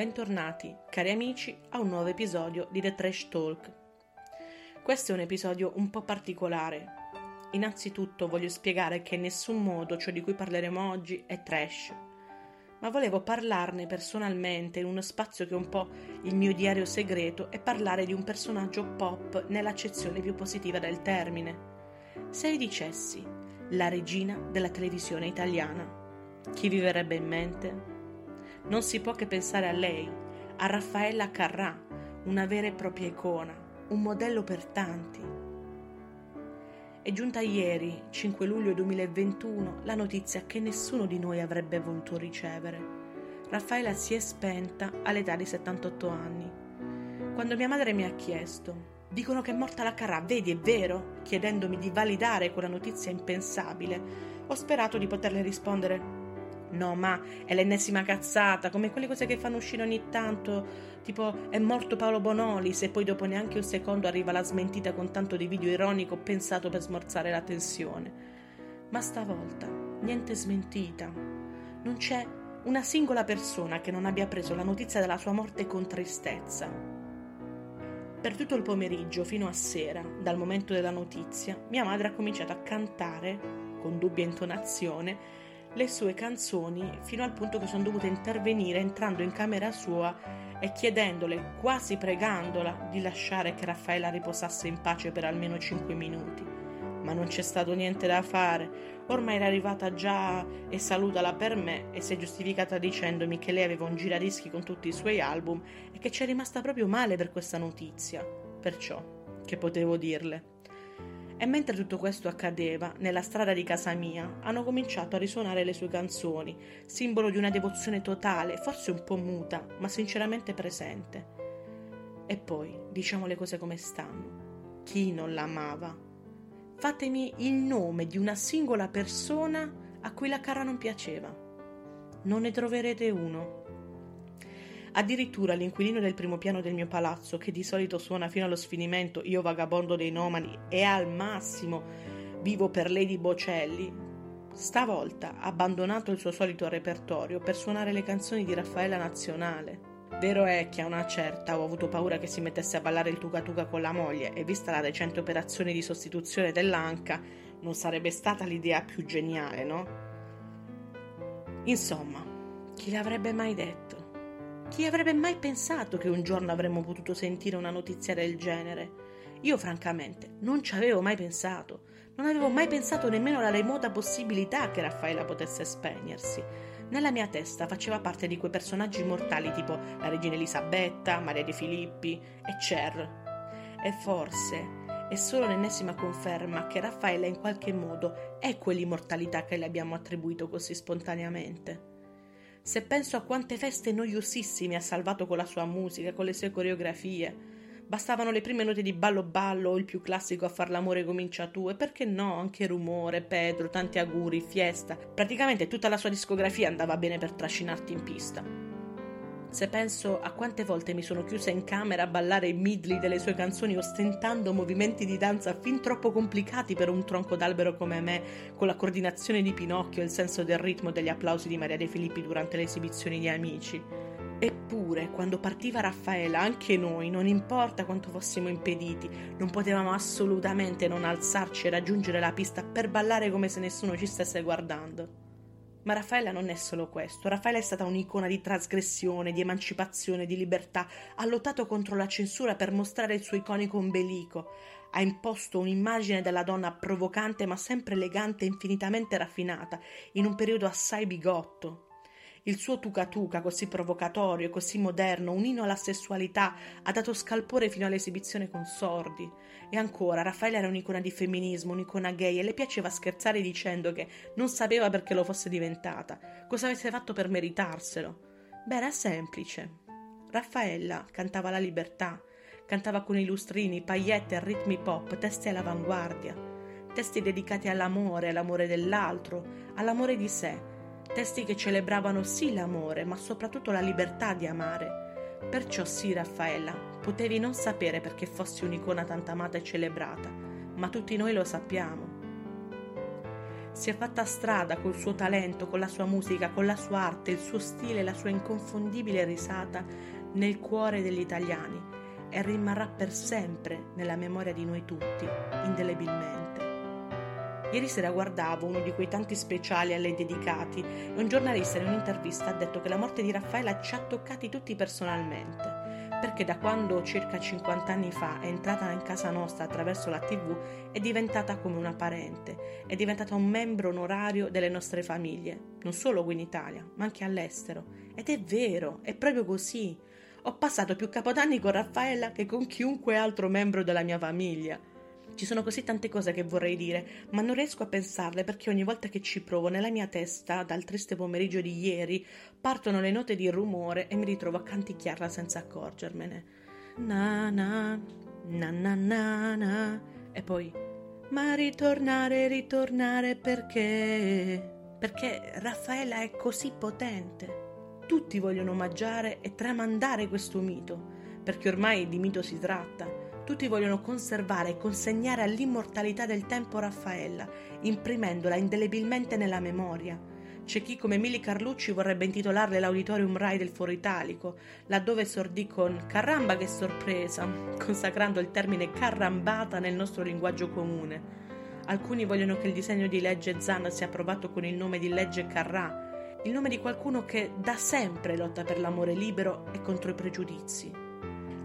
Bentornati, cari amici, a un nuovo episodio di The Trash Talk. Questo è un episodio un po' particolare. Innanzitutto voglio spiegare che in nessun modo ciò di cui parleremo oggi è trash, ma volevo parlarne personalmente in uno spazio che è un po' il mio diario segreto e parlare di un personaggio pop nell'accezione più positiva del termine. Se vi dicessi la regina della televisione italiana, chi vi verrebbe in mente? Non si può che pensare a lei, a Raffaella Carrà, una vera e propria icona, un modello per tanti. È giunta ieri, 5 luglio 2021, la notizia che nessuno di noi avrebbe voluto ricevere. Raffaella si è spenta all'età di 78 anni. Quando mia madre mi ha chiesto, dicono che è morta la Carrà, vedi è vero? chiedendomi di validare quella notizia impensabile, ho sperato di poterle rispondere No, ma è l'ennesima cazzata, come quelle cose che fanno uscire ogni tanto, tipo è morto Paolo Bonolis e poi dopo neanche un secondo arriva la smentita con tanto di video ironico pensato per smorzare la tensione. Ma stavolta niente smentita. Non c'è una singola persona che non abbia preso la notizia della sua morte con tristezza. Per tutto il pomeriggio fino a sera, dal momento della notizia, mia madre ha cominciato a cantare, con dubbia intonazione, le sue canzoni fino al punto che sono dovuta intervenire entrando in camera sua e chiedendole, quasi pregandola, di lasciare che Raffaella riposasse in pace per almeno 5 minuti. Ma non c'è stato niente da fare. Ormai era arrivata già e salutala per me e si è giustificata dicendomi che lei aveva un giradischi con tutti i suoi album e che ci è rimasta proprio male per questa notizia. Perciò, che potevo dirle? E mentre tutto questo accadeva, nella strada di casa mia hanno cominciato a risuonare le sue canzoni, simbolo di una devozione totale, forse un po' muta, ma sinceramente presente. E poi, diciamo le cose come stanno. Chi non l'amava? Fatemi il nome di una singola persona a cui la cara non piaceva. Non ne troverete uno. Addirittura l'inquilino del primo piano del mio palazzo, che di solito suona fino allo sfinimento Io vagabondo dei nomadi e al massimo vivo per Lady Bocelli, stavolta ha abbandonato il suo solito repertorio per suonare le canzoni di Raffaella Nazionale. Vero è che a una certa ho avuto paura che si mettesse a ballare il tuca tuca con la moglie e vista la recente operazione di sostituzione dell'anca non sarebbe stata l'idea più geniale, no? Insomma, chi l'avrebbe mai detto? Chi avrebbe mai pensato che un giorno avremmo potuto sentire una notizia del genere? Io francamente non ci avevo mai pensato. Non avevo mai pensato nemmeno alla remota possibilità che Raffaella potesse spegnersi. Nella mia testa faceva parte di quei personaggi immortali tipo la regina Elisabetta, Maria De Filippi e Cher. E forse è solo l'ennesima conferma che Raffaella in qualche modo è quell'immortalità che le abbiamo attribuito così spontaneamente. Se penso a quante feste noiosissime ha salvato con la sua musica, con le sue coreografie. Bastavano le prime note di ballo ballo o il più classico a far l'amore comincia tu e perché no, anche rumore, Pedro, tanti auguri, fiesta. Praticamente tutta la sua discografia andava bene per trascinarti in pista. Se penso a quante volte mi sono chiusa in camera a ballare i midli delle sue canzoni ostentando movimenti di danza fin troppo complicati per un tronco d'albero come me, con la coordinazione di Pinocchio e il senso del ritmo degli applausi di Maria De Filippi durante le esibizioni di Amici. Eppure, quando partiva Raffaella, anche noi, non importa quanto fossimo impediti, non potevamo assolutamente non alzarci e raggiungere la pista per ballare come se nessuno ci stesse guardando. Ma Raffaella non è solo questo. Raffaella è stata un'icona di trasgressione, di emancipazione, di libertà. Ha lottato contro la censura per mostrare il suo iconico ombelico. Ha imposto un'immagine della donna provocante ma sempre elegante e infinitamente raffinata, in un periodo assai bigotto. Il suo tuca tuca, così provocatorio così moderno, un inno alla sessualità, ha dato scalpore fino all'esibizione con sordi. E ancora, Raffaele era un'icona di femminismo, un'icona gay, e le piaceva scherzare dicendo che non sapeva perché lo fosse diventata, cosa avesse fatto per meritarselo. Beh, era semplice. Raffaella cantava la libertà, Cantava con i lustrini, paillette e ritmi pop, testi all'avanguardia. Testi dedicati all'amore, all'amore dell'altro, all'amore di sé. Testi che celebravano sì l'amore, ma soprattutto la libertà di amare. Perciò sì, Raffaella, potevi non sapere perché fossi un'icona tanto amata e celebrata, ma tutti noi lo sappiamo. Si è fatta strada col suo talento, con la sua musica, con la sua arte, il suo stile, la sua inconfondibile risata nel cuore degli italiani e rimarrà per sempre nella memoria di noi tutti, indelebilmente. Ieri sera guardavo uno di quei tanti speciali a lei dedicati e un giornalista in un'intervista ha detto che la morte di Raffaella ci ha toccati tutti personalmente, perché da quando circa 50 anni fa è entrata in casa nostra attraverso la tv è diventata come una parente, è diventata un membro onorario delle nostre famiglie, non solo qui in Italia, ma anche all'estero. Ed è vero, è proprio così. Ho passato più capodanni con Raffaella che con chiunque altro membro della mia famiglia. Ci sono così tante cose che vorrei dire, ma non riesco a pensarle perché ogni volta che ci provo nella mia testa, dal triste pomeriggio di ieri, partono le note di rumore e mi ritrovo a canticchiarla senza accorgermene. Na na, na na na na, e poi ma ritornare, ritornare perché? Perché Raffaella è così potente tutti vogliono omaggiare e tramandare questo mito, perché ormai di mito si tratta. Tutti vogliono conservare e consegnare all'immortalità del tempo Raffaella, imprimendola indelebilmente nella memoria. C'è chi come Mili Carlucci vorrebbe intitolarle l'Auditorium Rai del Foro Italico, laddove esordì con Caramba che sorpresa, consacrando il termine carrambata nel nostro linguaggio comune. Alcuni vogliono che il disegno di legge Zan sia approvato con il nome di legge Carrà, il nome di qualcuno che da sempre lotta per l'amore libero e contro i pregiudizi.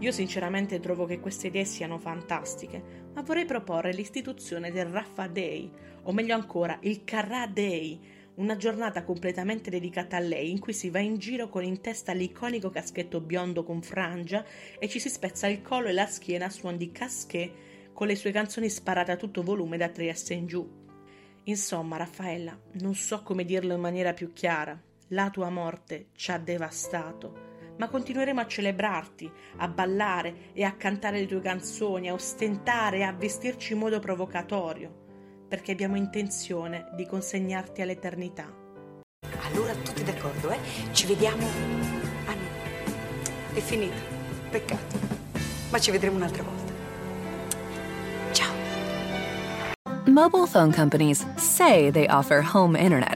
Io sinceramente trovo che queste idee siano fantastiche, ma vorrei proporre l'istituzione del Raffa Day, o meglio ancora il Carrà Day, una giornata completamente dedicata a lei in cui si va in giro con in testa l'iconico caschetto biondo con frangia e ci si spezza il collo e la schiena a suon di casquet con le sue canzoni sparate a tutto volume da Trieste in giù. Insomma, Raffaella, non so come dirlo in maniera più chiara. La tua morte ci ha devastato. Ma continueremo a celebrarti, a ballare e a cantare le tue canzoni, a ostentare e a vestirci in modo provocatorio, perché abbiamo intenzione di consegnarti all'eternità. Allora tutti d'accordo, eh? Ci vediamo. Ah no, è finita. Peccato. Ma ci vedremo un'altra volta. Mobile phone companies say they offer home internet.